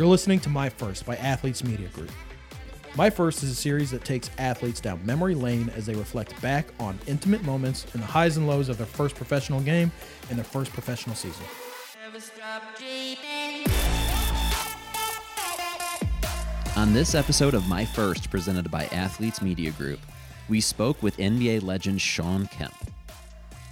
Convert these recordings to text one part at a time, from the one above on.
You're listening to My First by Athletes Media Group. My First is a series that takes athletes down memory lane as they reflect back on intimate moments and the highs and lows of their first professional game and their first professional season. On this episode of My First, presented by Athletes Media Group, we spoke with NBA legend Shawn Kemp.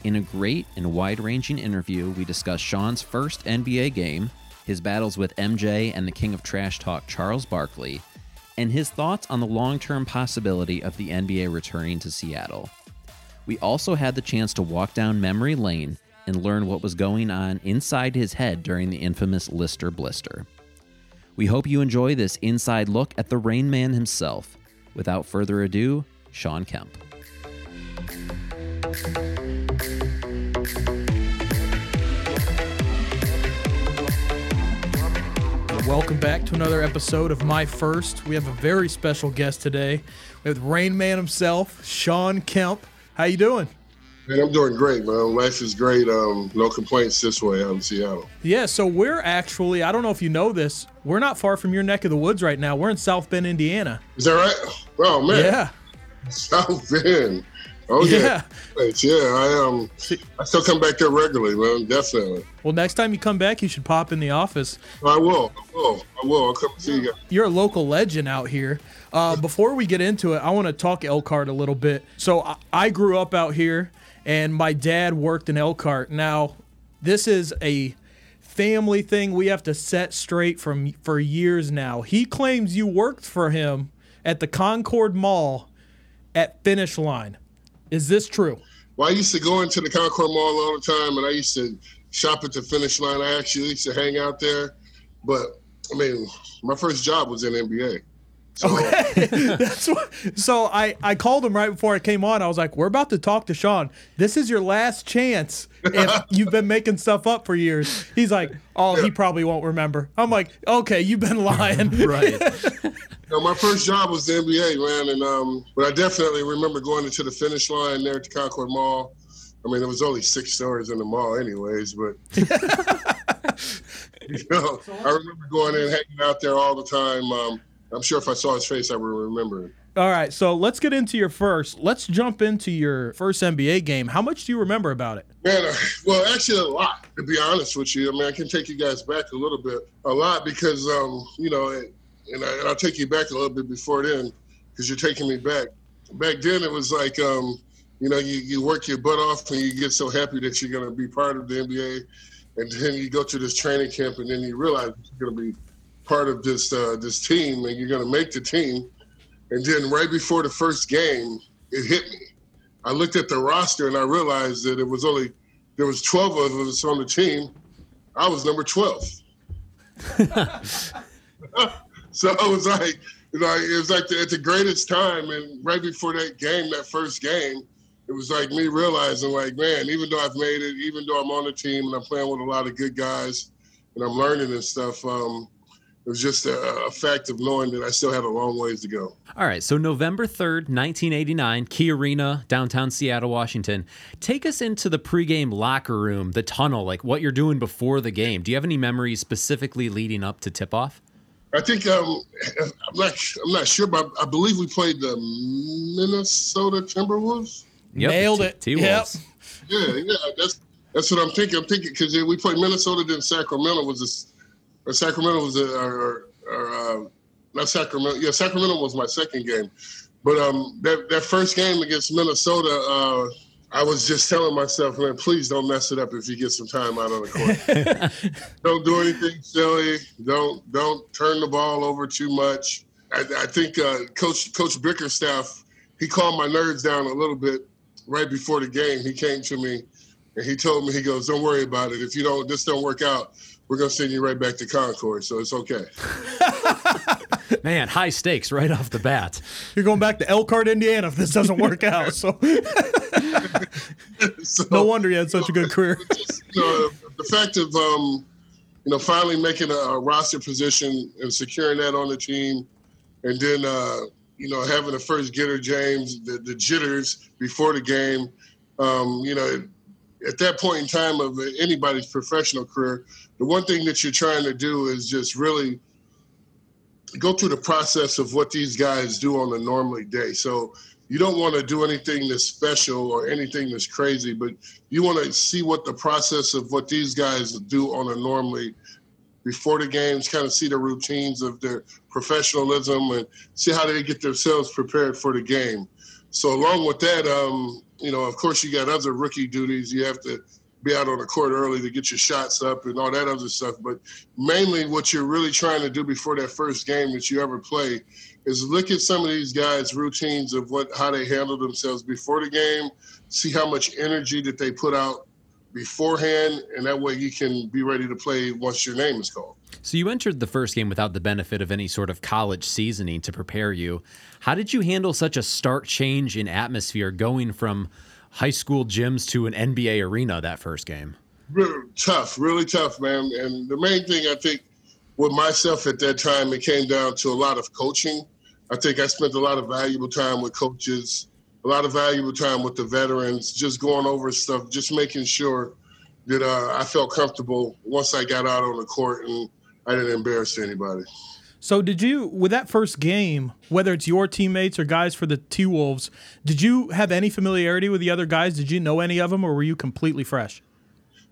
In a great and wide ranging interview, we discussed Shawn's first NBA game, his battles with MJ and the king of trash talk, Charles Barkley, and his thoughts on the long term possibility of the NBA returning to Seattle. We also had the chance to walk down memory lane and learn what was going on inside his head during the infamous Lister Blister. We hope you enjoy this inside look at the Rain Man himself. Without further ado, Shawn Kemp. Welcome back to another episode of My First. We have a very special guest today. We have Rain Man himself, Shawn Kemp. How you doing? Man, I'm doing great, man. Life is great. Um, no complaints this way out in Seattle. Yeah, so we're actually, I don't know if you know this, we're not far from your neck of the woods right now. We're in South Bend, Indiana. Is that right? Oh man. Yeah. South Bend. Oh yeah. Yeah, yeah I um I still come back there regularly, man. Definitely. Well, next time you come back, you should pop in the office. I will. I will. I will. I'll come see you. You're a local legend out here. Uh, before we get into it, I want to talk Elkhart a little bit. So I, I grew up out here, and my dad worked in Elkhart. Now, this is a family thing we have to set straight from for years now. He claims you worked for him at the Concord Mall at Finish Line. Is this true? Well, I used to go into the Concord Mall all the time, and I used to shop at the Finish Line. I actually used to hang out there, but I mean, my first job was in NBA. So, okay. That's what, so I, I called him right before I came on. I was like, we're about to talk to Shawn. This is your last chance if you've been making stuff up for years. He's like, oh, yeah. he probably won't remember. I'm like, okay, you've been lying. right. No, my first job was the NBA, man, and um, but I definitely remember going into the finish line there at the Concord Mall. I mean, there was only six stores in the mall, anyways, but you know, I remember going in, hanging out there all the time. Um, I'm sure if I saw his face, I would remember it. All right, so let's get into your first. Let's jump into your first NBA game. How much do you remember about it? Man, uh, well, actually, a lot. To be honest with you, I mean, I can take you guys back a little bit, a lot, because um, you know, and, I, will take you back a little bit before then, because you're taking me back. Back then, it was like, um, you know, you, you work your butt off and you get so happy that you're going to be part of the NBA, and then you go to this training camp, and then you realize you're going to be part of this uh, this team and you're going to make the team. And then right before the first game, it hit me. I looked at the roster and I realized that it was only there was 12 of us on the team. I was number 12. so I was like, know, it was like the, at the greatest time, and right before that game, that first game, it was like me realizing, like, man, even though I've made it, even though I'm on the team and I'm playing with a lot of good guys, and I'm learning and stuff, um, it was just a, a, fact of knowing that I still had a long ways to go. All right, so November 3rd, 1989, Key Arena, downtown Seattle, Washington. Take us into the pregame locker room, the tunnel, like what you're doing before the game. Do you have any memories specifically leading up to tip off? I think um, I'm not. I'm not sure, but I believe we played the Minnesota Timberwolves. Yep, Nailed it. T- Yep. Yeah, yeah. That's that's what I'm thinking. I'm thinking because we played Minnesota, then Sacramento was this Sacramento was a, or, or uh, not Sacramento. Yeah, Sacramento was my second game, but um, that that first game against Minnesota, uh, I was just telling myself, man, please don't mess it up if you get some time out on the court. don't do anything silly. Don't don't turn the ball over too much. I, I think uh, Coach Coach Bickerstaff he calmed my nerves down a little bit right before the game. He came to me and he told me, he goes, "Don't worry about it. If you don't, this don't work out, we're gonna send you right back to Concord, so it's okay. Man, high stakes right off the bat. You're going back to Elkhart, Indiana, if this doesn't work out. So, so no wonder you had such a good career. Just, you know, the fact of um, you know finally making a, a, roster position and securing that on the team, and then uh, you know having the first getter James, the, the jitters before the game. Um, you know, at that point in time of anybody's professional career, the one thing that you're trying to do is just really go through the process of what these guys do on a normally day. So you don't want to do anything that's special or anything that's crazy, but you want to see what the process of what these guys do on a normally before the games, kind of see the routines of their professionalism and see how they get themselves prepared for the game. So along with that, um, you know, of course, you got other rookie duties. You have to be out on the court early to get your shots up and all that other stuff. But mainly, what you're really trying to do before that first game that you ever play is look at some of these guys' routines of what how they handle themselves before the game, see how much energy that they put out beforehand, and that way you can be ready to play once your name is called. So you entered the first game without the benefit of any sort of college seasoning to prepare you. How did you handle such a stark change in atmosphere going from high school gyms to an NBA arena that first game? Really tough, really tough, man. And the main thing I think with myself at that time, it came down to a lot of coaching. I think I spent a lot of valuable time with coaches, a lot of valuable time with the veterans, just going over stuff, just making sure that uh, I felt comfortable once I got out on the court and I didn't embarrass anybody. So did you with that first game, whether it's your teammates or guys for the T Wolves, did you have any familiarity with the other guys? Did you know any of them, or were you completely fresh?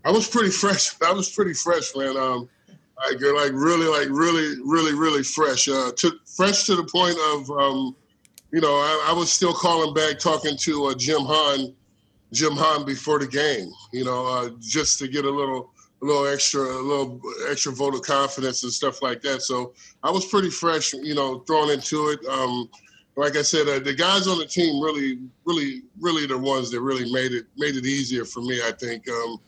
I was pretty fresh. I was pretty fresh, man. Um, like like really, like really, really, really fresh. Uh, to, fresh to the point of, um, you know, I, I, was still calling back, talking to uh, Jim Hahn, Jim Hahn before the game. You know, uh, just to get a little little extra, a little extra vote of confidence and stuff like that. So I was pretty fresh, you know, thrown into it. Um, like I said, uh, the guys on the team really, really, really the ones that really made it made it easier for me. I think um,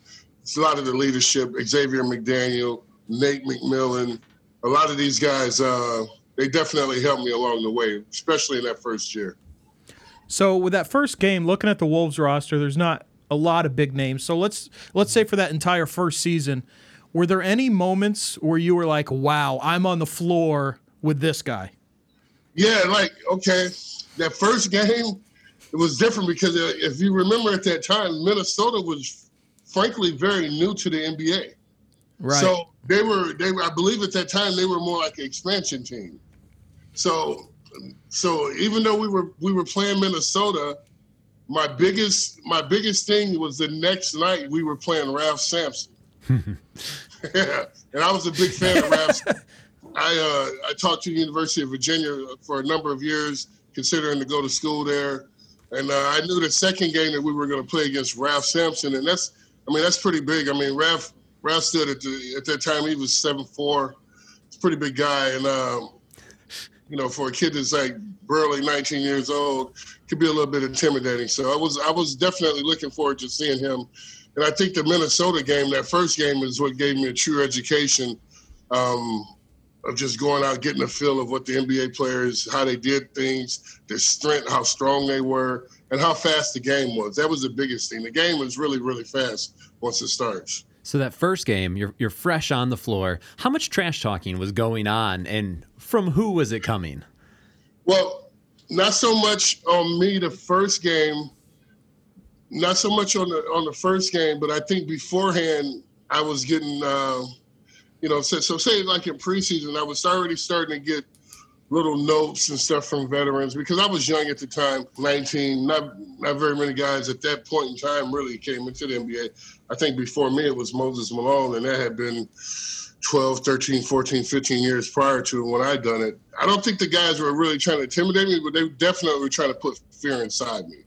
it's a lot of the leadership. Xavier McDaniel, Nate McMillan, a lot of these guys. Uh, they definitely helped me along the way, especially in that first year. So with that first game, looking at the Wolves roster, there's not a lot of big names. So let's let's say for that entire first season, were there any moments where you were like, "Wow, I'm on the floor with this guy"? Yeah, like okay, that first game, it was different because uh, if you remember at that time, Minnesota was frankly very new to the NBA. Right. So they were they were I believe at that time they were more like an expansion team. So so even though we were we were playing Minnesota, my biggest my biggest thing was the next night we were playing Ralph Sampson. yeah, and I was a big fan of Ralph. I uh, I taught to the University of Virginia for a number of years, considering to go to school there, and uh, I knew the second game that we were going to play against Ralph Sampson, and that's I mean that's pretty big. I mean Ralph Ralph stood at the at that time he was seven four, it's a pretty big guy, and um, you know for a kid that's like barely 19 years old, could be a little bit intimidating. So I was I was definitely looking forward to seeing him. And I think the Minnesota game, that first game, is what gave me a true education um, of just going out, getting a feel of what the NBA players, how they did things, their strength, how strong they were, and how fast the game was. That was the biggest thing. The game was really, really fast once it starts. So that first game, you're you're fresh on the floor. How much trash talking was going on, and from who was it coming? Well, not so much on me the first game, not so much on the on the first game, but I think beforehand I was getting, uh, you know, so, so say like in preseason, I was already starting to get little notes and stuff from veterans because I was young at the time, 19. Not not very many guys at that point in time really came into the NBA. I think before me it was Moses Malone, and that had been 12, 13, 14, 15 years prior to when I done it. I don't think the guys were really trying to intimidate me, but they definitely were trying to put fear inside me.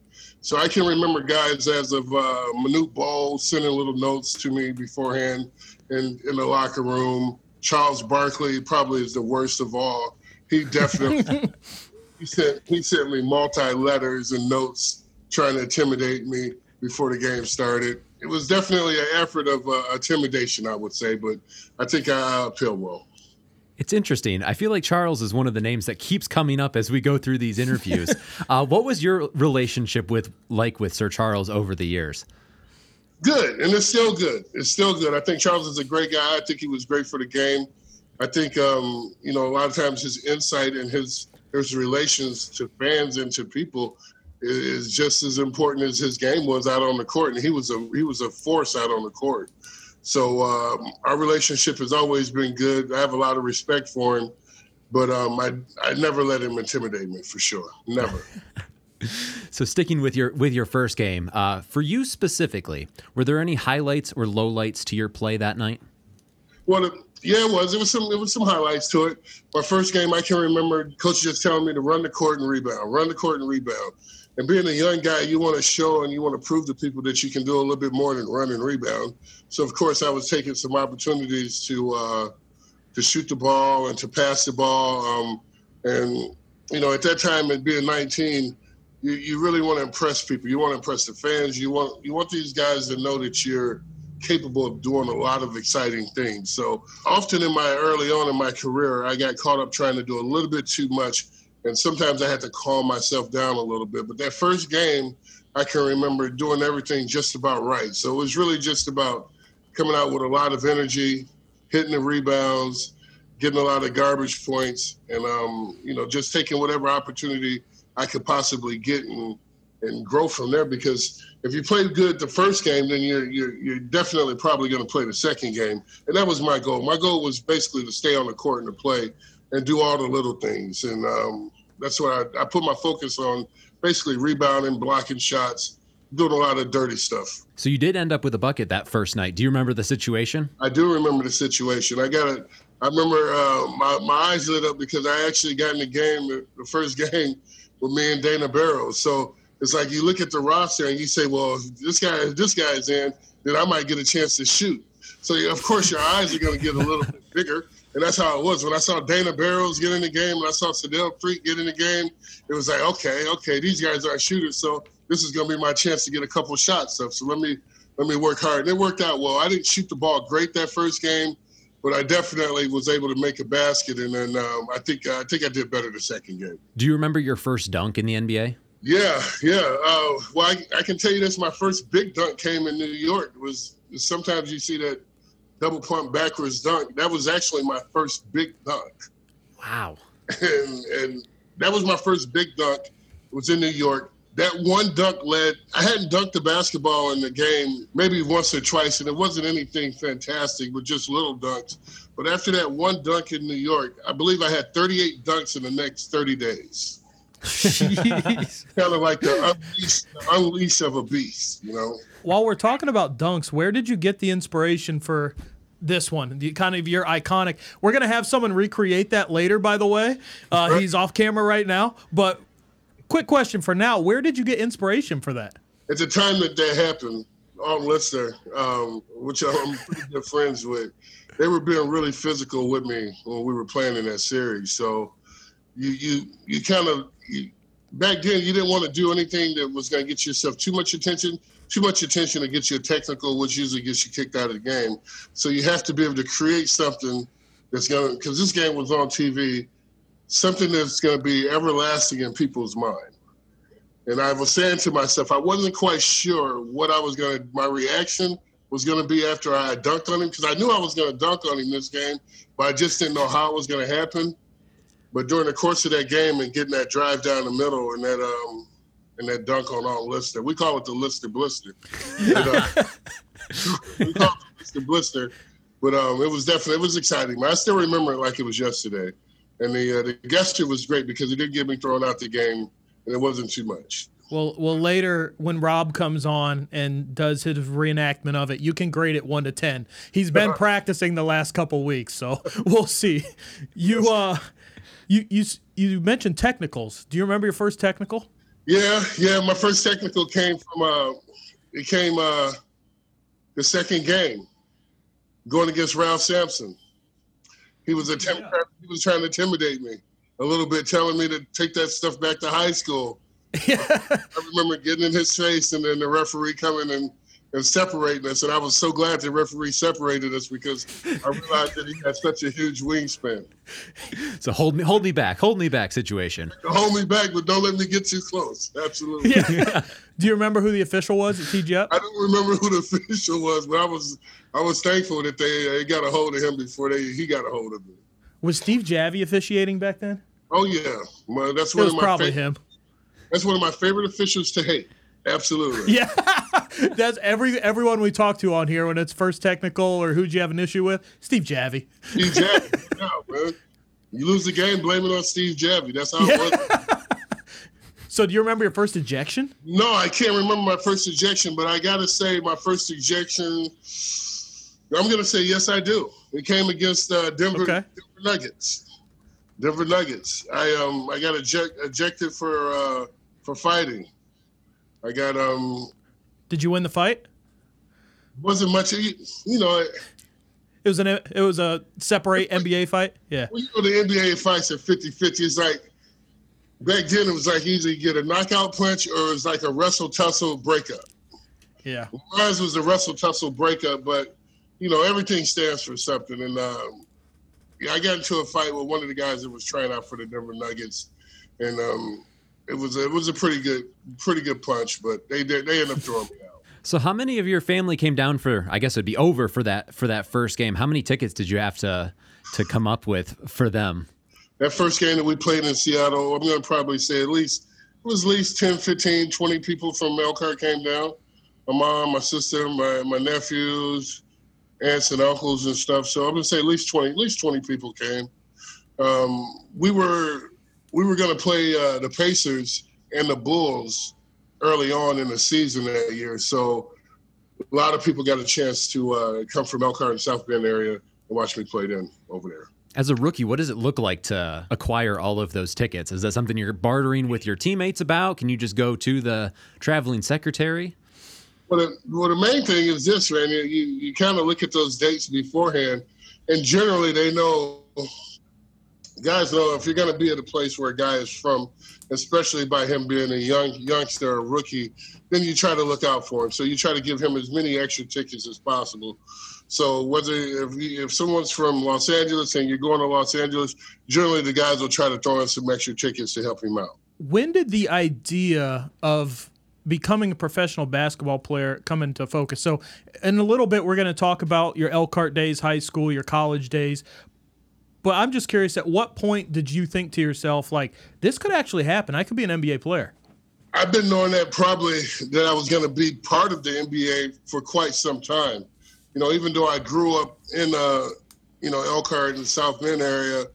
So I can remember guys as of uh, Manute Bol sending little notes to me beforehand in, in the locker room. Charles Barkley probably is the worst of all. He definitely he sent he sent me multi letters and notes trying to intimidate me before the game started it was definitely an effort of uh, intimidation, I would say, but I think I appealed well. It's interesting. I feel like Charles is one of the names that keeps coming up as we go through these interviews. uh, what was your relationship with like with Sir Charles over the years? Good, and it's still good. It's still good. I think Charles is a great guy. I think he was great for the game. I think um, you know a lot of times his insight and his his relations to fans and to people is just as important as his game was out on the court, and he was a he was a force out on the court. So um, our relationship has always been good. I have a lot of respect for him, but um, I I never let him intimidate me for sure. Never. so sticking with your with your first game, uh, for you specifically, were there any highlights or lowlights to your play that night? Well, yeah, it was. It was some. It was some highlights to it. My first game, I can remember coach just telling me to run the court and rebound, run the court and rebound. And being a young guy, you want to show and you want to prove to people that you can do a little bit more than run and rebound. So of course, I was taking some opportunities to uh, to shoot the ball and to pass the ball. Um, and you know, at that time, at being 19, you, you really want to impress people. You want to impress the fans. You want you want these guys to know that you're capable of doing a lot of exciting things. So often in my early on in my career, I got caught up trying to do a little bit too much, and sometimes I had to calm myself down a little bit. But that first game, I can remember doing everything just about right. So it was really just about coming out with a lot of energy, hitting the rebounds, getting a lot of garbage points, and um, you know just taking whatever opportunity I could possibly get and and grow from there. Because if you played good the first game, then you're you're, you're definitely probably going to play the second game, and that was my goal. My goal was basically to stay on the court and to play and do all the little things, and um, that's why I, I put my focus on basically rebounding, blocking shots doing a lot of dirty stuff. So you did end up with a bucket that first night. Do you remember the situation? I do remember the situation. I got it. I remember uh, my my eyes lit up because I actually got in the game, the first game, with me and Dana Barros. So it's like you look at the roster and you say, well, this guy, if this guy's in, then I might get a chance to shoot. So of course your eyes are going to get a little bit bigger. And that's how it was. When I saw Dana Barros get in the game, and I saw Sedale Threatt get in the game, it was like, okay, okay, these guys aren't shooters. So this is going to be my chance to get a couple shots up. So let me let me work hard. And it worked out well. I didn't shoot the ball great that first game, but I definitely was able to make a basket. And then um, I think I think I did better the second game. Do you remember your first dunk in the NBA? Yeah, yeah. Uh, well, I, I, can tell you this: my first big dunk came in New York. It was sometimes you see that double pump backwards dunk. That was actually my first big dunk. Wow. And, and that was my first big dunk. It was in New York that one dunk led i hadn't dunked the basketball in the game maybe once or twice and it wasn't anything fantastic but just little dunks but after that one dunk in new york i believe i had 38 dunks in the next 30 days kind of like the unleash, the unleash of a beast you know while we're talking about dunks where did you get the inspiration for this one, the kind of your iconic. We're gonna have someone recreate that later, by the way. Uh, he's off camera right now, but quick question for now: Where did you get inspiration for that? At the time that that happened, Alton Lister, um, which I'm pretty good friends with, they were being really physical with me when we were playing in that series. So you you you kind of back then you didn't want to do anything that was going to get yourself too much attention. Too much attention to get you a technical, which usually gets you kicked out of the game. So you have to be able to create something that's going to because this game was on TV something that's going to be everlasting in people's mind. And I was saying to myself, I wasn't quite sure what I was going to, my reaction was going to be after I dunked on him, because I knew I was going to dunk on him this game, but I just didn't know how it was going to happen. But during the course of that game and getting that drive down the middle and that um and that dunk on Alton Lister, we call it the Lister Blister. and, uh, we call it the Lister Blister, but um, it was definitely it was exciting. I still remember it like it was yesterday and the uh, the gesture was great because it did get me thrown out the game, and it wasn't too much. Well, well, later when Rob comes on and does his reenactment of it, you can grade it one to ten. He's been practicing the last couple weeks, so we'll see. You uh, you you you mentioned technicals. Do you remember your first technical? Yeah, yeah. My first technical came from uh, it came uh, the second game, going against Ralph Sampson. He was attempting. Yeah. He was trying to intimidate me a little bit, telling me to take that stuff back to high school. I remember getting in his face, and then the referee coming and and separating us. And I was so glad the referee separated us because I realized that he had such a huge wingspan. So hold me, hold me back, hold me back situation. Hold me back, but don't let me get too close. Absolutely. Yeah. Do you remember who the official was at TGF? I don't remember who the official was, but I was I was thankful that they, they got a hold of him before they he got a hold of me. Was Steve Javie officiating back then? Oh yeah, well, that's one it was of my probably him. That's one of my favorite officials to hate. Absolutely. Yeah, that's every everyone we talk to on here when it's first technical or who'd you have an issue with? Steve Javie. Steve Javie, yeah, man. You lose the game, blame it on Steve Javie. That's how it was. So do you remember your first ejection? No, I can't remember my first ejection, but I gotta say my first ejection. I'm gonna say yes, I do. It came against uh, Denver, Okay. Denver Nuggets. Denver Nuggets. I um I got eject, ejected for uh, for fighting. I got um Did you win the fight? wasn't much you know It was an it was a separate NBA fight. Yeah. when you go to NBA fights at 50-50, it's like back then it was like either you get a knockout punch or it's like a wrestle tussle breakup. Yeah. Mine was a wrestle tussle breakup, but you know everything stands for something. And um, yeah, I got into a fight with one of the guys that was trying out for the Denver Nuggets, and um, it was a, it was a pretty good pretty good punch, but they did they ended up throwing me out. So how many of your family came down for I guess it'd be over for that for that first game. How many tickets did you have to to come up with for them? That first game that we played in Seattle, I'm going to probably say at least it was at least 10, 15, 20 people from Elkhart came down. My mom, my sister, my, my nephews, aunts and uncles and stuff. So I'm going to say at least 20, at least 20 people came. Um, we were we were going to play uh, the Pacers and the Bulls early on in the season that year. So a lot of people got a chance to uh, come from Elkhart and South Bend area and watch me play then over there. As a rookie, what does it look like to acquire all of those tickets? Is that something you're bartering with your teammates about? Can you just go to the traveling secretary? Well, the, well, the main thing is this, man. You, you, you kind of look at those dates beforehand, and generally they know, guys know if you're going to be at a place where a guy is from, especially by him being a young youngster or rookie, then you try to look out for him. So you try to give him as many extra tickets as possible. So whether if, if someone's from Los Angeles and you're going to Los Angeles, generally the guys will try to throw in some extra tickets to help him out. When did the idea of becoming a professional basketball player come into focus? So, in a little bit, we're going to talk about your Elkhart days, high school, your college days. But I'm just curious, at what point did you think to yourself, like, this could actually happen? I could be an NBA player. I've been knowing that probably that I was going to be part of the NBA for quite some time. You know, even though I grew up in, uh, you know, Elkhart and South Bend area,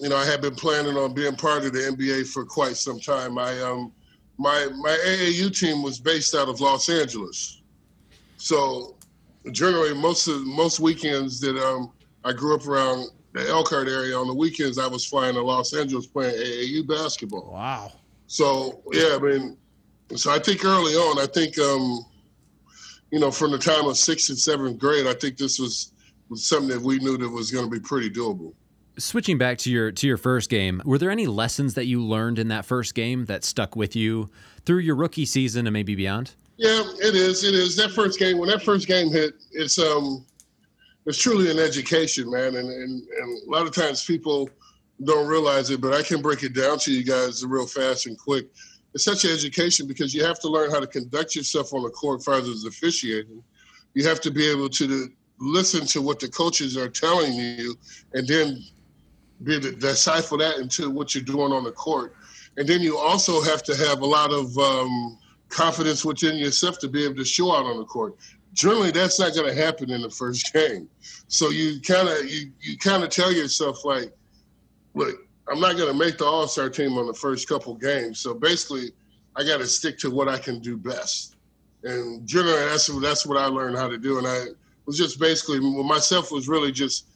you know, I had been planning on being part of the NBA for quite some time. I, um, my my AAU team was based out of Los Angeles, so generally most of most weekends that um, I grew up around the Elkhart area on the weekends, I was flying to Los Angeles playing AAU basketball. Wow. So yeah, I mean, so I think early on, I think um, you know, from the time of sixth and seventh grade, I think this was, was something that we knew that was going to be pretty doable. Switching back to your to your first game, were there any lessons that you learned in that first game that stuck with you through your rookie season and maybe beyond? Yeah, it is. It is that first game. When that first game hit, it's um, it's truly an education, man. And and, and a lot of times people don't realize it, but I can break it down to you guys real fast and quick. It's such an education because you have to learn how to conduct yourself on the court as far as officiating. You have to be able to listen to what the coaches are telling you, and then be able to decipher that into what you're doing on the court. And then you also have to have a lot of um, confidence within yourself to be able to show out on the court. Generally, that's not going to happen in the first game. So you kind of you you kind of tell yourself like, look, I'm not going to make the All Star team on the first couple games. So basically, I got to stick to what I can do best. And generally, that's that's what I learned how to do. And I was just basically myself was really just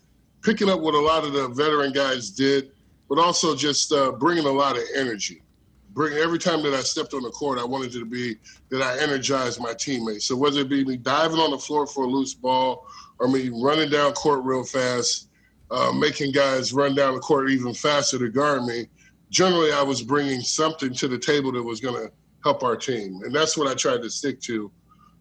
picking up what a lot of the veteran guys did, but also just uh, bringing a lot of energy. Bring every time that I stepped on the court, I wanted it to be that I energized my teammates. So whether it be me diving on the floor for a loose ball, or me running down court real fast, uh, making guys run down the court even faster to guard me. Generally, I was bringing something to the table that was going to help our team, and that's what I tried to stick to.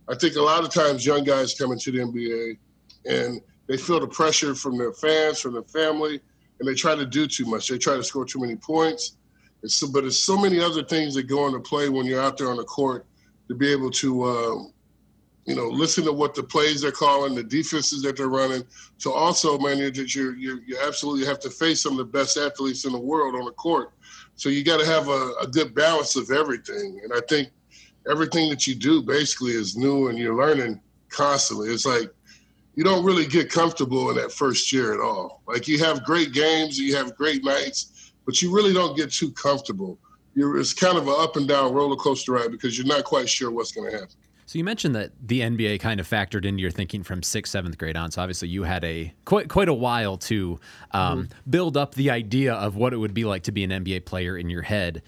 I think a lot of times young guys come into the NBA and they feel the pressure from their fans, from their family, and they try to do too much. They try to score too many points. So, but there's so many other things that go into play when you're out there on the court to be able to, um, you know, listen to what the plays they're calling, the defenses that they're running. So also, man, you're, that you're, you're, you absolutely have to face some of the best athletes in the world on the court. So you got to have a, a good balance of everything. And I think everything that you do basically is new and you're learning constantly. It's like, you don't really get comfortable in that first year at all. Like you have great games, you have great nights, but you really don't get too comfortable. You're, it's kind of an up and down roller coaster ride because you're not quite sure what's going to happen. So you mentioned that the NBA kind of factored into your thinking from sixth, seventh grade on. So obviously you had a quite quite a while to um, mm-hmm. build up the idea of what it would be like to be an NBA player in your head.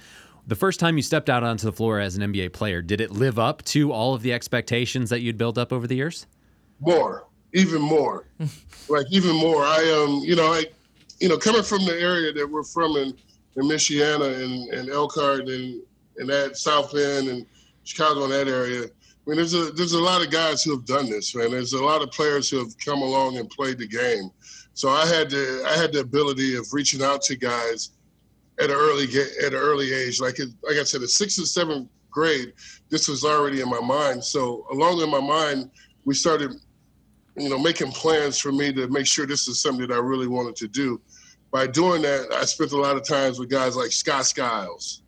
The first time you stepped out onto the floor as an NBA player, did it live up to all of the expectations that you'd built up over the years? More, even more, like even more. I um, you know, I, you know, coming from the area that we're from in in Michiana and, and Elkhart and and that South Bend and Chicago in that area. I mean, there's a there's a lot of guys who have done this, man. There's a lot of players who have come along and played the game. So I had the I had the ability of reaching out to guys at an early at an early age. Like like I said, at sixth and seventh grade, this was already in my mind. So along in my mind, we started, you know, making plans for me to make sure this is something that I really wanted to do. By doing that, I spent a lot of times with guys like Scott Skiles.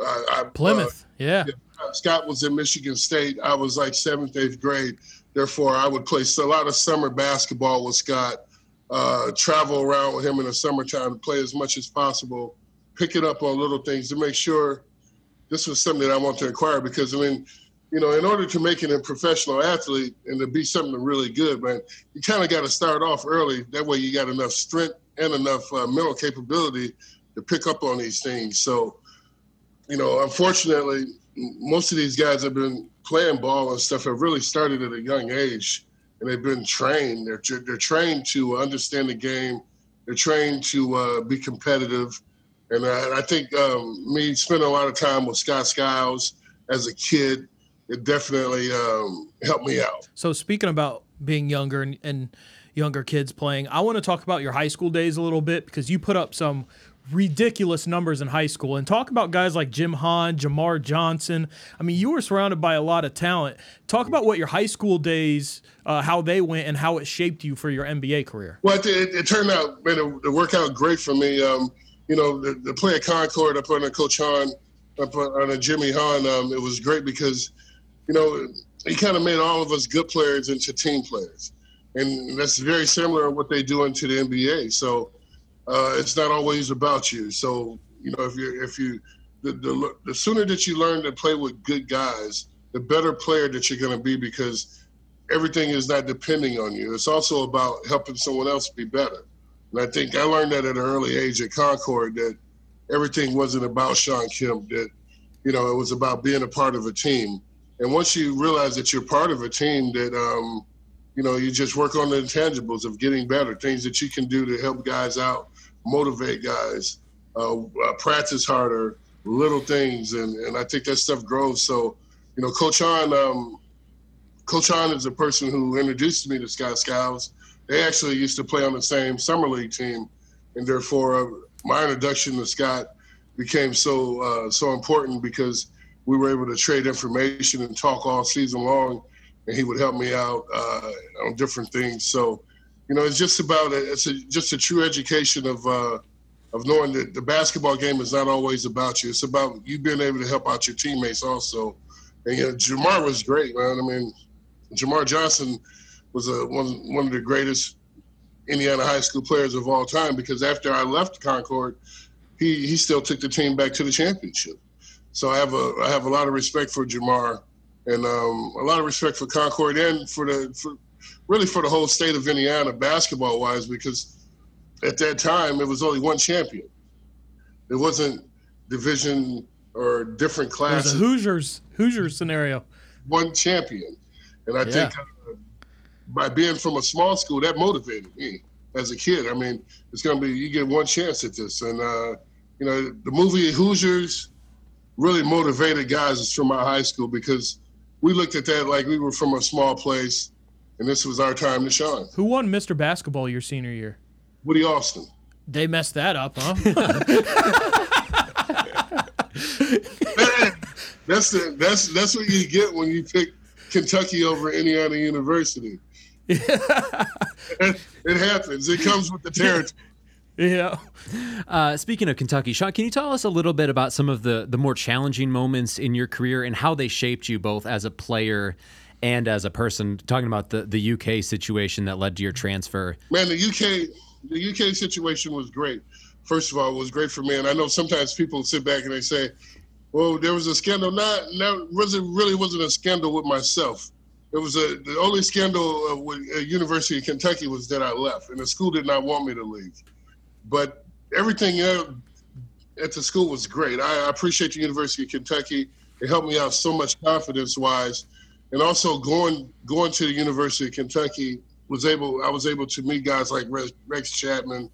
I, I, Plymouth, uh, yeah. Scott was in Michigan State. I was like seventh, eighth grade. Therefore, I would play a lot of summer basketball with Scott uh, travel around with him in the summertime to play as much as possible, picking up on little things to make sure this was something that I want to acquire because I mean, you know, in order to make it a professional athlete and to be something really good, man, you kind of got to start off early. That way, you got enough strength and enough uh, mental capability to pick up on these things. So, you know, unfortunately, most of these guys have been playing ball and stuff have really started at a young age and they've been trained. They're they're trained to understand the game. They're trained to uh, be competitive, and I, I think um, me spending a lot of time with Scott Skiles as a kid, it definitely um, helped me out. So speaking about being younger and, and younger kids playing, I want to talk about your high school days a little bit because you put up some ridiculous numbers in high school. And talk about guys like Jim Hahn, Jamar Johnson. I mean, you were surrounded by a lot of talent. Talk about what your high school days, uh, how they went, and how it shaped you for your NBA career. Well, it, it, it turned out, man, it, it, worked out great for me. Um, you know, the, the play at Concord up under Coach Hahn, up under Jimmy Hahn, um, it was great because, you know, he kind of made all of us good players into team players. And that's very similar to what they do into the NBA. So, uh, it's not always about you. So you know, if you if you the, the the sooner that you learn to play with good guys, the better player that you're going to be because everything is not depending on you. It's also about helping someone else be better. And I think I learned that at an early age at Concord that everything wasn't about Shawn Kemp. That you know, it was about being a part of a team. And once you realize that you're part of a team, that um, you know, you just work on the intangibles of getting better, things that you can do to help guys out motivate guys, uh, uh, practice harder, little things, and and I think that stuff grows. So, you know, Coach Hahn um, Coach Hahn is the person who introduced me to Scott Skiles. They actually used to play on the same summer league team, and therefore uh, my introduction to Scott became so uh, so important because we were able to trade information and talk all season long, and he would help me out uh, on different things. So you know, it's just about it's a, just a true education of uh, of knowing that the basketball game is not always about you. It's about you being able to help out your teammates also. And you know, Jamar was great, man. I mean, Jamar Johnson was a, one one of the greatest Indiana high school players of all time because after I left Concord, he he still took the team back to the championship. So I have a I have a lot of respect for Jamar and um, a lot of respect for Concord and for the for really for the whole state of Indiana basketball wise, because at that time it was only one champion. It wasn't division or different classes. It was a Hoosiers Hoosiers scenario. One champion, and I yeah. think uh, by being from a small school, that motivated me as a kid. I mean, it's going to be you get one chance at this, and uh, you know the movie Hoosiers really motivated guys from my high school because we looked at that like we were from a small place and this was our time to shine. Who won Mr. Basketball your senior year? Woody Austin. They messed that up, huh? that's the, that's that's what you get when you pick Kentucky over Indiana University. it, it happens. It comes with the territory. Yeah. Uh, speaking of Kentucky, Shawn, can you tell us a little bit about some of the the more challenging moments in your career and how they shaped you both as a player and as a person talking about the, the UK situation that led to your transfer. Man, the UK the UK situation was great. First of all, it was great for me, and I know sometimes people sit back and they say, "Well, there was a scandal." Not, not wasn't really wasn't a scandal with myself. It was a the only scandal uh, with uh, University of Kentucky was that I left, and the school did not want me to leave. But everything at the school was great. I, I appreciate the University of Kentucky. It helped me out so much confidence wise and also going going to the University of Kentucky was able I was able to meet guys like Rex Chapman,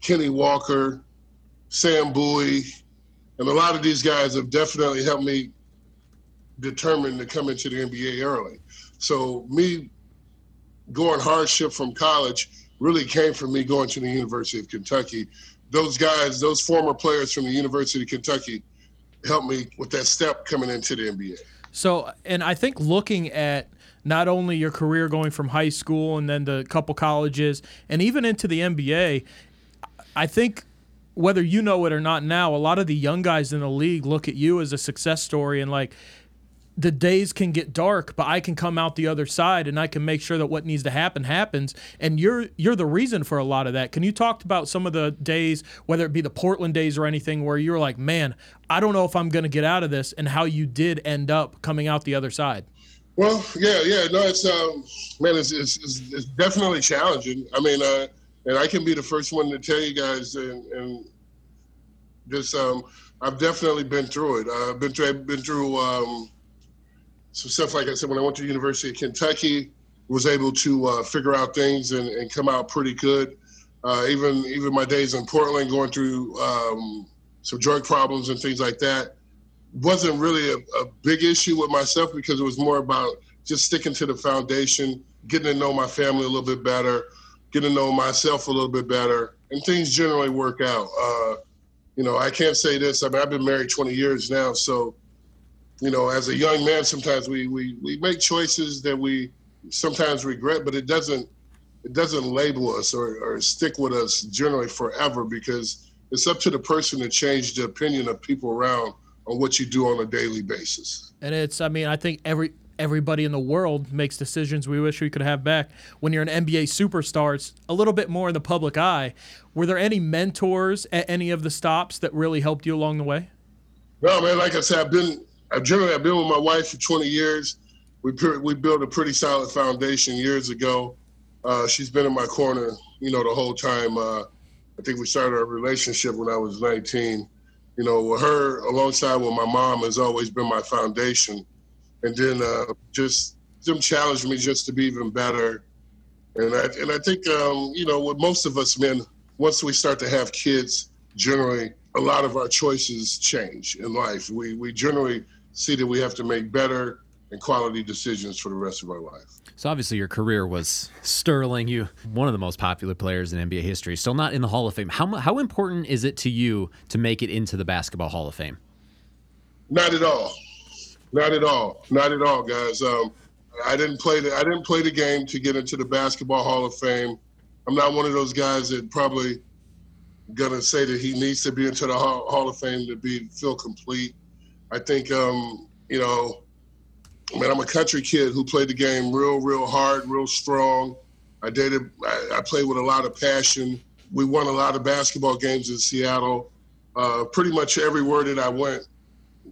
Kenny Walker, Sam Bowie, and a lot of these guys have definitely helped me determine to come into the NBA early. So me going hardship from college really came from me going to the University of Kentucky. Those guys, those former players from the University of Kentucky helped me with that step coming into the NBA. So, and I think looking at not only your career going from high school and then the couple colleges and even into the NBA, I think whether you know it or not now, a lot of the young guys in the league look at you as a success story and like, the days can get dark, but I can come out the other side and I can make sure that what needs to happen happens. And you're you're the reason for a lot of that. Can you talk about some of the days, whether it be the Portland days or anything, where you're like, man, I don't know if I'm going to get out of this, and how you did end up coming out the other side? Well, yeah, yeah, no, it's um, man, it's it's, it's, it's definitely challenging. I mean, uh, and I can be the first one to tell you guys, and, and just um, I've definitely been through it. Uh, I've been through, I've been through um some stuff like I said when I went to University of Kentucky, was able to uh, figure out things and, and, come out pretty good. Uh, even even my days in Portland, going through um, some drug problems and things like that, wasn't really a, a, big issue with myself because it was more about just sticking to the foundation, getting to know my family a little bit better, getting to know myself a little bit better, and things generally work out. Uh, you know, I can't say this. I mean, I've been married 20 years now, so you know, as a young man, sometimes we we we make choices that we sometimes regret, but it doesn't it doesn't label us or, or stick with us generally forever because it's up to the person to change the opinion of people around on what you do on a daily basis. And it's, I mean, I think every everybody in the world makes decisions we wish we could have back. When you're an NBA superstar, it's a little bit more in the public eye. Were there any mentors at any of the stops that really helped you along the way? No, man. Like I said, I've been I've generally I've been with my wife for 20 years. We we built a pretty solid foundation years ago. Uh, she's been in my corner, you know, the whole time. Uh, I think we started our relationship when I was 19. You know, with her alongside with my mom has always been my foundation, and then uh, just them challenged me just to be even better. And I and I think um, you know, with most of us men, once we start to have kids, generally a lot of our choices change in life. We we generally see that we have to make better and quality decisions for the rest of our life. So obviously your career was sterling. You one of the most popular players in NBA history. Still not in the Hall of Fame. How how important is it to you to make it into the Basketball Hall of Fame? Not at all. Not at all. Not at all, guys. Um, I didn't play the I didn't play the game to get into the Basketball Hall of Fame. I'm not one of those guys that probably gonna say that he needs to be into the Hall, Hall of Fame to be feel complete. I think, um, you know, I mean, I'm a country kid who played the game real, real hard, real strong. I dated, I, I played with a lot of passion. We won a lot of basketball games in Seattle. Uh, pretty much everywhere that I went,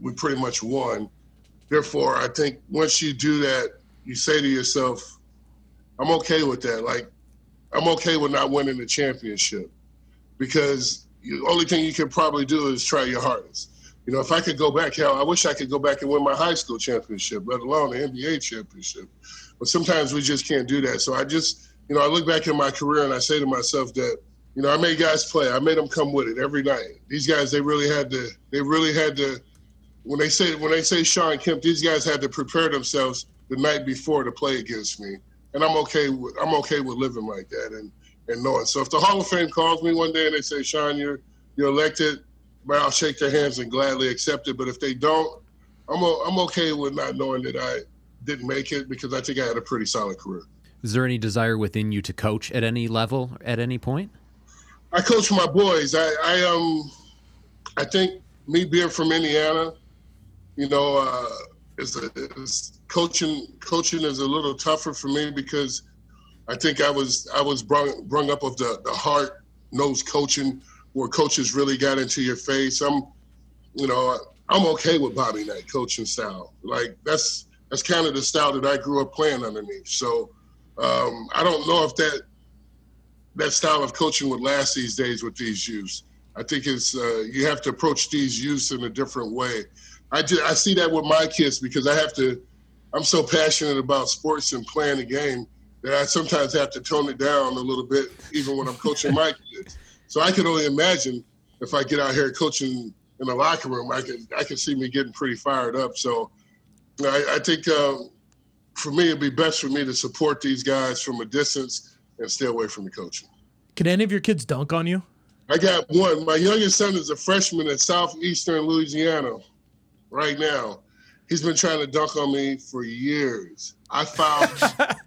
we pretty much won. Therefore, I think once you do that, you say to yourself, I'm okay with that. Like, I'm okay with not winning the championship because the only thing you can probably do is try your hardest. You know, if I could go back, I wish I could go back and win my high school championship, let alone the NBA championship. But sometimes we just can't do that. So I just, you know, I look back in my career and I say to myself that, you know, I made guys play. I made them come with it every night. These guys, they really had to, they really had to, when they say when they say Shawn Kemp, these guys had to prepare themselves the night before to play against me. And I'm okay with I'm okay with living like that and and knowing. So if the Hall of Fame calls me one day and they say, Shawn, you're you're elected, but I'll shake their hands and gladly accept it. But if they don't, I'm o- I'm okay with not knowing that I didn't make it because I think I had a pretty solid career. Is there any desire within you to coach at any level at any point? I coach my boys. I, I um I think me being from Indiana, you know, uh, it's, a, it's coaching. Coaching is a little tougher for me because I think I was I was brung, brung up of the the hard nosed coaching where coaches really got into your face. I'm, you know, I'm okay with Bobby Knight coaching style. Like that's that's kind of the style that I grew up playing underneath. So um, I don't know if that that style of coaching would last these days with these youths. I think it's uh, you have to approach these youths in a different way. I just, I see that with my kids because I have to. I'm so passionate about sports and playing the game that I sometimes have to tone it down a little bit, even when I'm coaching my kids. So I can only imagine if I get out here coaching in the locker room, I can I can see me getting pretty fired up. So I, I think uh, for me, it'd be best for me to support these guys from a distance and stay away from the coaching. Can any of your kids dunk on you? I got one. My youngest son is a freshman at Southeastern Louisiana right now. He's been trying to dunk on me for years. I foul.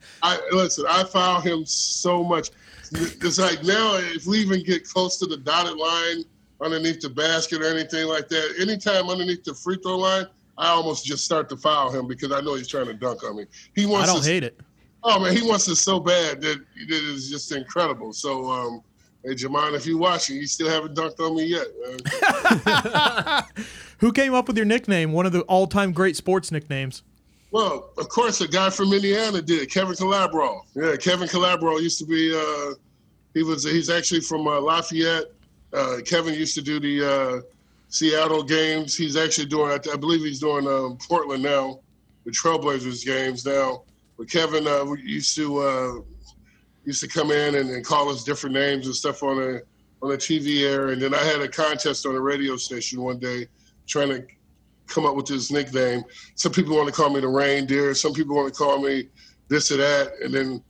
I listen. I foul him so much. It's like now, if we even get close to the dotted line underneath the basket or anything like that, anytime underneath the free throw line, I almost just start to foul him because I know he's trying to dunk on me. He wants. I don't to, hate it. Oh man, he wants it so bad that it is just incredible. So, um, hey, Jamon, if you're watching, you still haven't dunked on me yet. Who came up with your nickname? One of the all-time great sports nicknames. Well, of course, a guy from Indiana did. Kevin Calabro. Yeah, Kevin Calabro used to be. Uh, he was. He's actually from uh, Lafayette. Uh, Kevin used to do the uh, Seattle games. He's actually doing. I, believe he's doing um, Portland now, the Trailblazers games now. But Kevin uh, used to uh, used to come in and, and, call us different names and stuff on a on a TV air. And then I had a contest on a radio station one day, trying to come up with this nickname. Some people want to call me the reindeer. Some people want to call me this or that. And then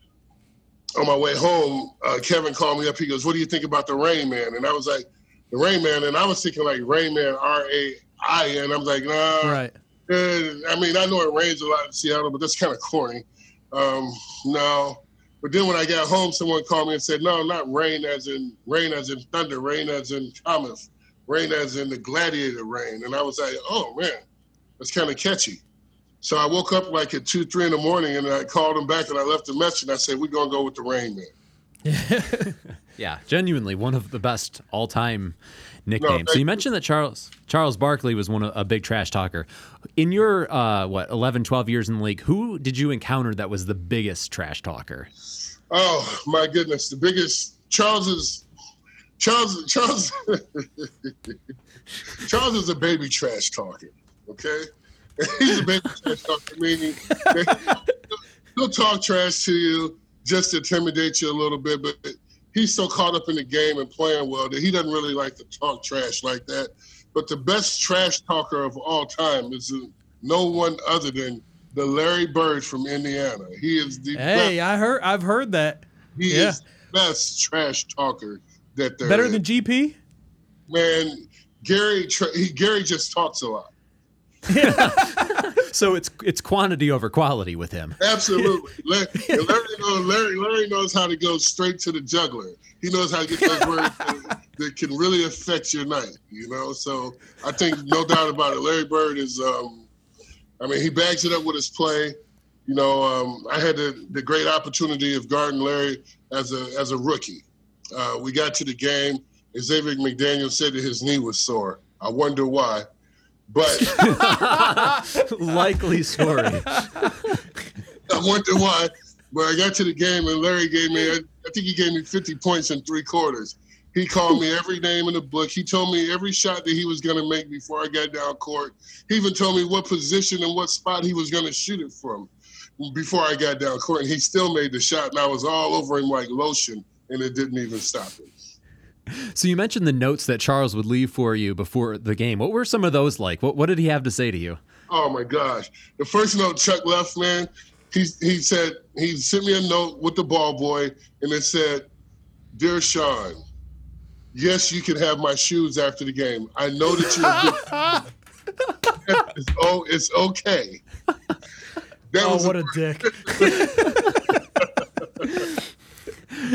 on my way home, uh, Kevin called me up. He goes, "What do you think about the Rain Man?" And I was like, "The Rain Man," and I was thinking like Rain Man, R A I N. I'm like, nah. Right. I mean, I know it rains a lot in Seattle, but that's kind of corny. Um, no. But then when I got home, someone called me and said, "No, not rain as in rain as in thunder, rain as in Thomas, rain as in the gladiator rain." And I was like, "Oh man, that's kind of catchy." So I woke up like at two, three in the morning, and I called him back and I left a message. And I said, "We're gonna go with the Reign Man." yeah, genuinely one of the best all-time nicknames. No, so you mentioned that Charles Charles Barkley was one of, a big trash talker. In your uh, what 11, 12 years in the league, who did you encounter that was the biggest trash talker? Oh my goodness, the biggest Charles is Charles Charles Charles is a baby trash talker. Okay, he's a baby trash talker, meaning he'll talk trash to you just to intimidate you a little bit, but he's so caught up in the game and playing well that he doesn't really like to talk trash like that. But the best trash talker of all time is no one other than the Larry Bird from Indiana. He is the hey, best. I heard, I've heard that. He yeah. is best trash talker that there better is. than GP. Man, Gary, he, Gary just talks a lot. so it's it's quantity over quality with him. Absolutely. Larry, Larry, knows, Larry, Larry, knows how to go straight to the juggler. He knows how to get those words that, that, can really affect your night. You know, so I think no doubt about it. Larry Bird is. Um, I mean, he bags it up with his play. You know, um, I had the, the great opportunity of guarding Larry as a as a rookie. Uh, we got to the game. And Xavier McDaniel said that his knee was sore. I wonder why. But likely story. I wonder why. But I got to the game and Larry gave me, I, I think he gave me 50 points in three quarters. He called me every name in the book. He told me every shot that he was going to make before I got down court. He even told me what position and what spot he was going to shoot it from before I got down court. And he still made the shot, and I was all over him like lotion, and it didn't even stop him. So you mentioned the notes that Charles would leave for you before the game. What were some of those like? What, what did he have to say to you? Oh my gosh! The first note Chuck left, man. He he said he sent me a note with the ball boy, and it said, "Dear Shawn, yes, you can have my shoes after the game. I know that you're it's, oh, it's okay." That oh, what a, a dick!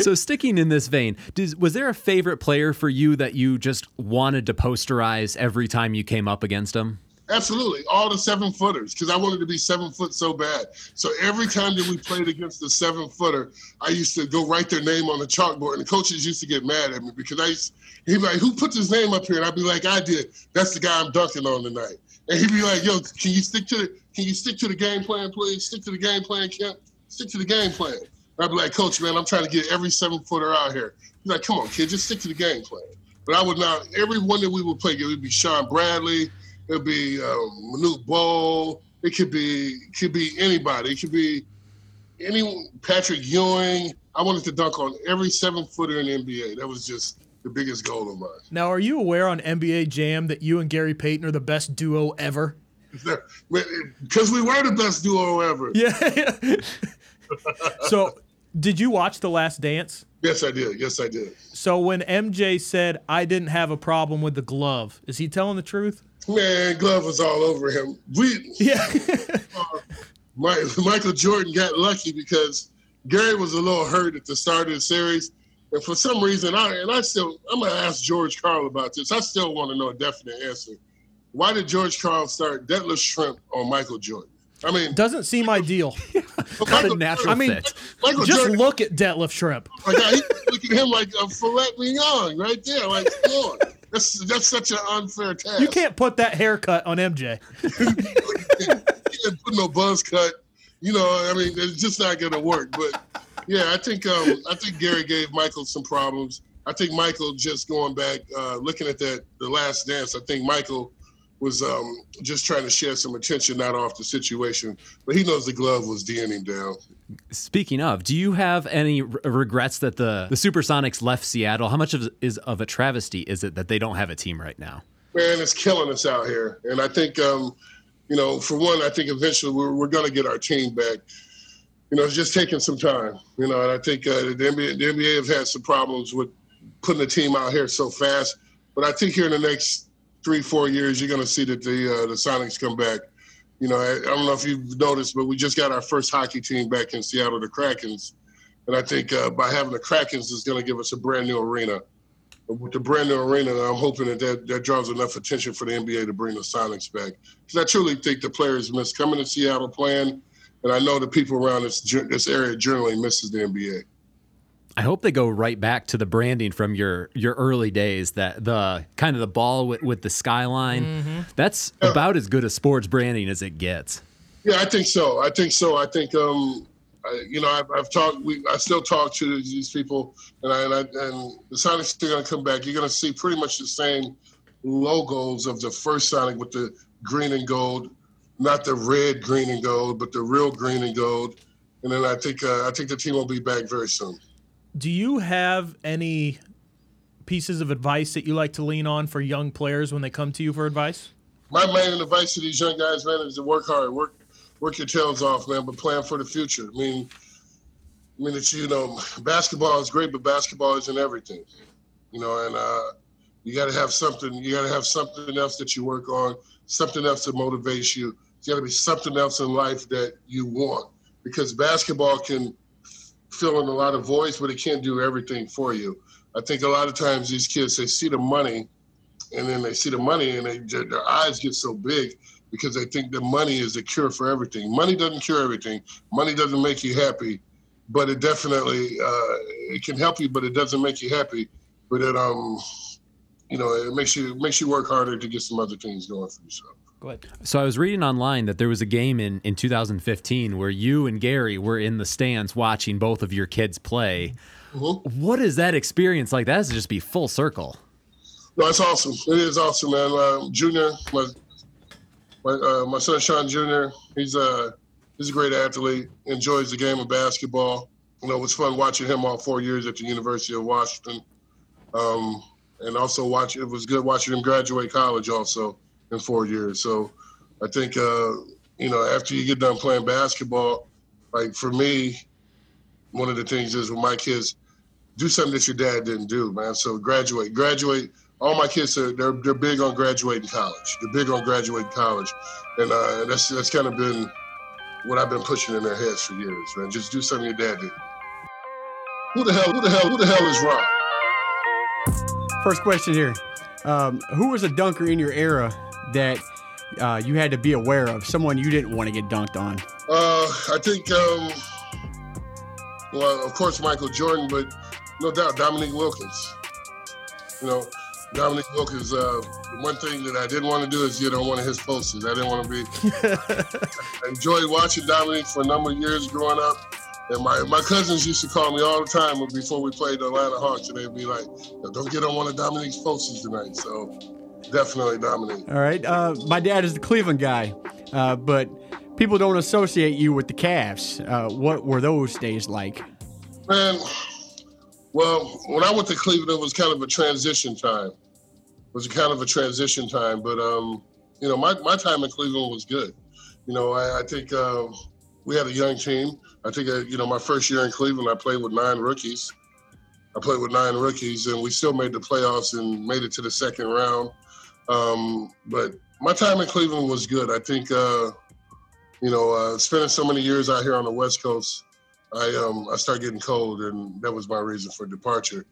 so sticking in this vein, does, was there a favorite player for you that you just wanted to posterize every time you came up against him? Absolutely, all the seven footers because I wanted to be seven foot so bad. So every time that we played against the seven footer, I used to go write their name on the chalkboard, and the coaches used to get mad at me because I used, he'd be like, "Who put his name up here?" And I'd be like, "I did. That's the guy I'm dunking on tonight." And he'd be like, "Yo, can you stick to the can you stick to the game plan, please? Stick to the game plan, Kemp. Stick to the game plan." I'd be like, "Coach, man, I'm trying to get every seven footer out here." He's like, "Come on, kid, just stick to the game plan." But I would not. Every one that we would play, it would be Shawn Bradley. It'd be um, Manute Bol. It could be could be anybody. It could be any Patrick Ewing. I wanted to dunk on every seven footer in the NBA. That was just the biggest goal of mine. Now, are you aware on NBA Jam that you and Gary Payton are the best duo ever? Because we were the best duo ever. Yeah. so, did you watch The Last Dance? Yes, I did. Yes, I did. So when MJ said I didn't have a problem with the glove, is he telling the truth? Man, glove was all over him. We yeah. uh, my, Michael Jordan got lucky because Gary was a little hurt at the start of the series, and for some reason, I and I still I'm gonna ask George Karl about this. I still want to know a definite answer. Why did George Karl start Detlef Schrempf on Michael Jordan? I mean, doesn't seem ideal. Not Michael, a natural I mean, fit. Michael just Jordan, look at Detlef Schrempf. Like, I, look at him like a filet mignon right there. Like, come on. That's that's such an unfair task. You can't put that haircut on MJ. you can't put no buzz cut. You know, I mean, it's just not going to work. But yeah, I think um, I think Gary gave Michael some problems. I think Michael just going back, uh, looking at that the last dance. I think Michael was um, just trying to share some attention, not off the situation. But he knows the glove was DNing him down. Speaking of, do you have any regrets that the the Supersonics left Seattle? How much of is of a travesty is it that they don't have a team right now? Man, it's killing us out here, and I think, um, you know, for one, I think eventually we're, we're going to get our team back. You know, it's just taking some time. You know, and I think uh, the NBA the NBA have had some problems with putting the team out here so fast. But I think here in the next three, four years, you're going to see that the uh, the Sonics come back you know, I, I, don't know if you've noticed, but we just got our first hockey team back in Seattle, the Krakens. And I think uh, by having the Krakens is going to give us a brand new arena. with the brand new arena, I'm hoping that, that that draws enough attention for the NBA to bring the Sonics back. Because I truly think the players miss coming to Seattle playing, and I know the people around this this area generally misses the NBA. I hope they go right back to the branding from your your early days. That the kind of the ball with, with the skyline. Mm-hmm. That's yeah. about as good a sports branding as it gets. Yeah, I think so. I think so. I think um, I, you know, I've, I've, talked. We, I still talk to these people, and I, and, I, and the Sonics are going to come back. You're going to see pretty much the same logos of the first Sonic with the green and gold, not the red, green and gold, but the real green and gold. And then I think uh, I think the team will be back very soon do you have any pieces of advice that you like to lean on for young players when they come to you for advice? My main advice to these young guys, man, is to work hard, work work your tails off, man, but plan for the future. I mean, I mean, it's you know, basketball is great, but basketball isn't everything. You know, and uh, you got to have something. You got to have something else that you work on, something else that motivates you. It's got to be something else in life that you want, because basketball can fill in a lot of voids, but it can't do everything for you. I think a lot of times these kids they see the money, and then they see the money, and they, their eyes get so big because they think the money is the cure for everything. Money doesn't cure everything. Money doesn't make you happy, but it definitely uh, it can help you, but it doesn't make you happy. But it um, you know, it makes you makes you work harder to get some other things going for yourself. Go ahead. So I was reading online that there was a game in, in 2015 where you and Gary were in the stands watching both of your kids play. Mm-hmm. What is that experience like? That has to just be full circle. No, it's awesome. It is awesome, man. Uh, junior, my my, uh, my son Shawn Jr. He's a he's a great athlete. Enjoys the game of basketball. You know, it was fun watching him all four years at the University of Washington, um, and also watch. It was good watching him graduate college also in four years. So I think, uh, you know, after you get done playing basketball, like for me, one of the things is with my kids, do something that your dad didn't do, man. So graduate, graduate. All my kids are they're they're big on graduating college. They're big on graduating college, and uh, that's that's kind of been what I've been pushing in their heads for years, man. Just do something your dad did. Who the hell? Who the hell? Who the hell is Rob? First question here: um, Who was a dunker in your era that uh, you had to be aware of? Someone you didn't want to get dunked on? Uh, I think, um, well, of course, Michael Jordan, but no doubt Dominique Wilkins. You know, Dominique Wilkins. Uh, the one thing that I didn't want to do is get on one of his posters. I didn't want to be. I enjoyed watching Dominique for a number of years growing up. And my, my cousins used to call me all the time before we played the Atlanta Hawks, and they'd be like, "Don't get on one of Dominique's posters tonight." So, definitely Dominique. All right. Uh, my dad is the Cleveland guy, uh, but people don't associate you with the Cavs. Uh, what were those days like? Man, well, when I went to Cleveland, it was kind of a transition time. It was kind of a transition time, but um, you know, my, my time in Cleveland was good. You know, I, I think uh, we had a young team. I think, uh, you know, my first year in Cleveland, I played with nine rookies. I played with nine rookies, and we still made the playoffs and made it to the second round. Um, but my time in Cleveland was good. I think, uh, you know, uh, spending so many years out here on the West Coast, I um, I started getting cold, and that was my reason for departure.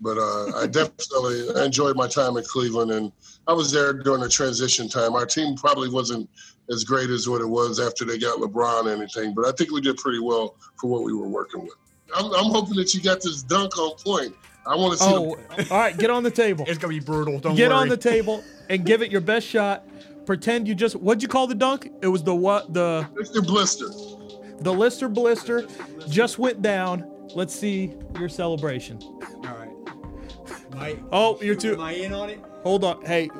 But uh, I definitely enjoyed my time in Cleveland, and I was there during the transition time. Our team probably wasn't as great as what it was after they got LeBron and anything, but I think we did pretty well for what we were working with. I'm, I'm hoping that you got this dunk on point. I want to see. Oh, all right. Get on the table. It's gonna be brutal. Don't Get worry. on the table and give it your best shot. Pretend you just what'd you call the dunk? It was the what the the Mr. Blister. the Lister Blister just went down. Let's see your celebration. All right. My, Oh, you're too. Am I in on it? Hold on. Hey,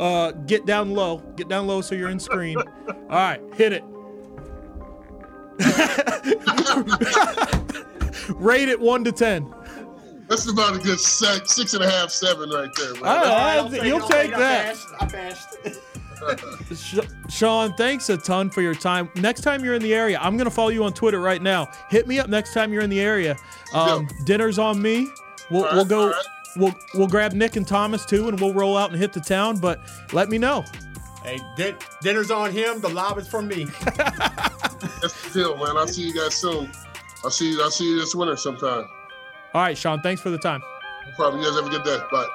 uh, get down low. Get down low so you're in screen. All right, hit it. Rate it one to ten. That's about a good six, six and a half, seven right there. Man. All right, I'll take it, you'll I'll take that. I passed. Shawn, thanks a ton for your time. Next time you're in the area, I'm gonna follow you on Twitter right now. Hit me up next time you're in the area. Um, Dinner's on me. We'll, All we'll go. all right. We'll we'll grab Nick and Thomas too, and we'll roll out and hit the town. But let me know. hey, din- dinner's on him. The lob is from me. That's the deal, man. I'll see you guys soon. I'll see you. I'll see you this winter sometime. All right, Shawn. Thanks for the time. No problem. You guys have a good day. Bye.